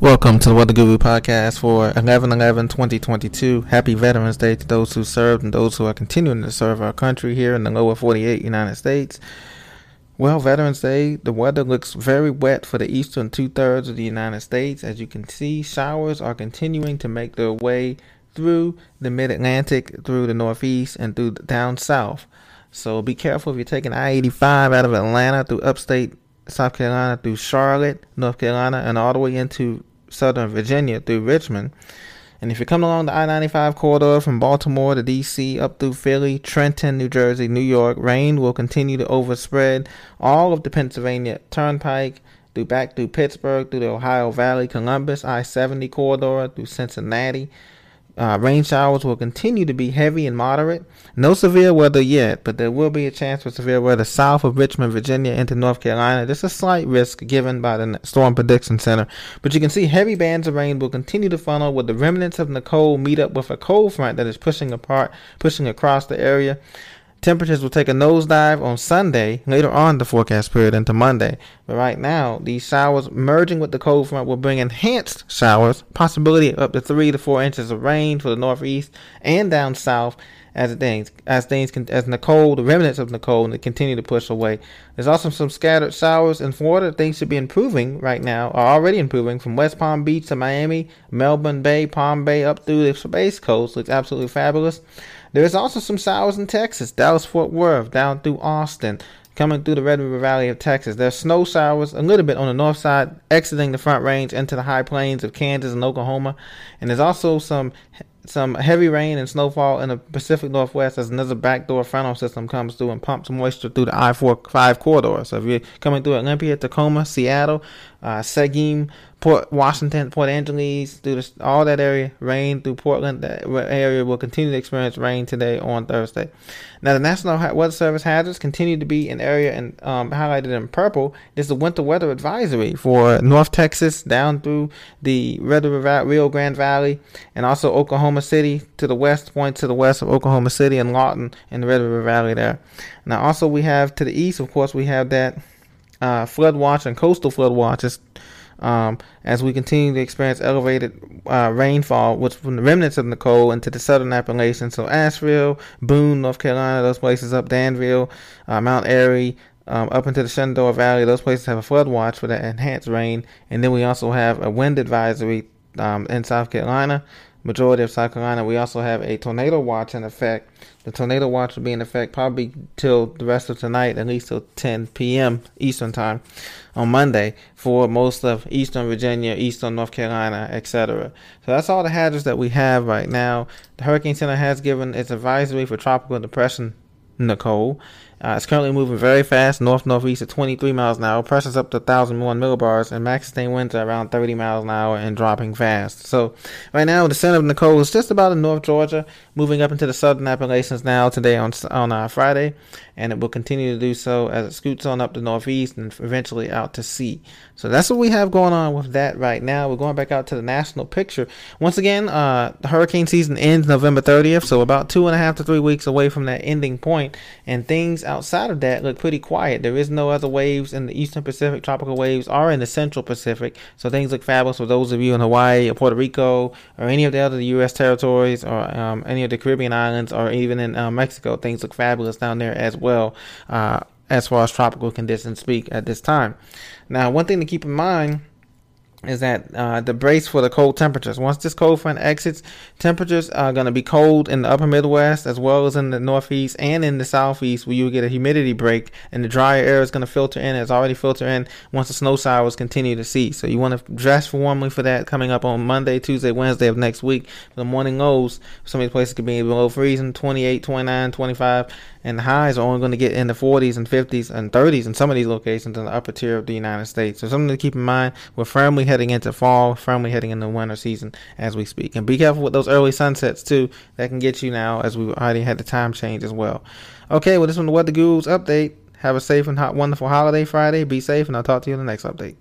Welcome to the Weather Guru podcast for 11 11 2022. Happy Veterans Day to those who served and those who are continuing to serve our country here in the lower 48 United States. Well, Veterans Day, the weather looks very wet for the eastern two thirds of the United States. As you can see, showers are continuing to make their way through the mid Atlantic, through the Northeast, and through down south. So be careful if you're taking I 85 out of Atlanta through upstate South Carolina through Charlotte, North Carolina, and all the way into Southern Virginia through Richmond. And if you come along the I 95 corridor from Baltimore to DC up through Philly, Trenton, New Jersey, New York, rain will continue to overspread all of the Pennsylvania Turnpike through back through Pittsburgh, through the Ohio Valley, Columbus, I 70 corridor through Cincinnati, uh, rain showers will continue to be heavy and moderate. No severe weather yet, but there will be a chance for severe weather south of Richmond, Virginia, into North Carolina. Just a slight risk given by the Storm Prediction Center. But you can see heavy bands of rain will continue to funnel with the remnants of Nicole meet up with a cold front that is pushing apart, pushing across the area. Temperatures will take a nosedive on Sunday, later on the forecast period into Monday. But right now, these showers merging with the cold front will bring enhanced showers, possibility up to three to four inches of rain for the northeast and down south as things as things as Nicole, the remnants of Nicole, continue to push away. There's also some scattered showers in Florida. Things should be improving right now, are already improving from West Palm Beach to Miami, Melbourne Bay, Palm Bay, up through the Space Coast. Looks absolutely fabulous. There's also some showers in Texas, Dallas, Fort Worth, down through Austin, coming through the Red River Valley of Texas. There's snow showers a little bit on the north side, exiting the front range into the high plains of Kansas and Oklahoma. And there's also some some heavy rain and snowfall in the Pacific Northwest as another backdoor frontal system comes through and pumps moisture through the I-4-5 corridor. So if you're coming through Olympia, Tacoma, Seattle, uh, Seguin, Port Washington, Port Angeles, through this, all that area, rain through Portland, that area will continue to experience rain today on Thursday. Now, the National Weather Service hazards continue to be an area and um, highlighted in purple. This is the winter weather advisory for North Texas down through the Red River, Rio Grande Valley, and also Oklahoma City to the west, point to the west of Oklahoma City and Lawton in the Red River Valley there. Now, also we have to the east, of course, we have that uh, flood watch and coastal flood watches um, as we continue to experience elevated uh, rainfall, which from the remnants of Nicole into the southern Appalachians. So Asheville, Boone, North Carolina, those places up Danville, uh, Mount Airy, um, up into the Shenandoah Valley, those places have a flood watch for that enhanced rain. And then we also have a wind advisory um, in South Carolina majority of South Carolina. We also have a tornado watch in effect. The tornado watch will be in effect probably till the rest of tonight, at least till 10 p.m. Eastern time on Monday for most of Eastern Virginia, Eastern North Carolina, etc. So that's all the hazards that we have right now. The Hurricane Center has given its advisory for tropical depression Nicole. Uh, it's currently moving very fast, north northeast at 23 miles an hour. Pressure's up to 1,001 millibars, and max sustained winds are around 30 miles an hour and dropping fast. So, right now, the center of Nicole is just about in North Georgia, moving up into the southern Appalachians now today on on uh, Friday, and it will continue to do so as it scoots on up the northeast and eventually out to sea. So that's what we have going on with that right now. We're going back out to the national picture once again. Uh, the hurricane season ends November 30th, so about two and a half to three weeks away from that ending point, and things outside of that look pretty quiet. There is no other waves in the eastern Pacific. Tropical waves are in the central Pacific, so things look fabulous for those of you in Hawaii or Puerto Rico or any of the other U.S. territories or um, any of the Caribbean islands or even in uh, Mexico. Things look fabulous down there as well. Uh, as far as tropical conditions speak at this time. Now, one thing to keep in mind is that uh, the brace for the cold temperatures. Once this cold front exits, temperatures are going to be cold in the upper Midwest as well as in the Northeast and in the Southeast, where you get a humidity break and the drier air is going to filter in. It's already filtered in once the snow showers continue to cease. So you want to dress warmly for that coming up on Monday, Tuesday, Wednesday of next week. The morning lows, some of these places could be below freezing, 28, 29, 25 and the highs are only going to get in the 40s and 50s and 30s in some of these locations in the upper tier of the United States. So something to keep in mind. We're firmly heading into fall, firmly heading into winter season as we speak. And be careful with those early sunsets too. That can get you now as we already had the time change as well. Okay, well this one the Weather Gurus update. Have a safe and hot, wonderful holiday Friday. Be safe, and I'll talk to you in the next update.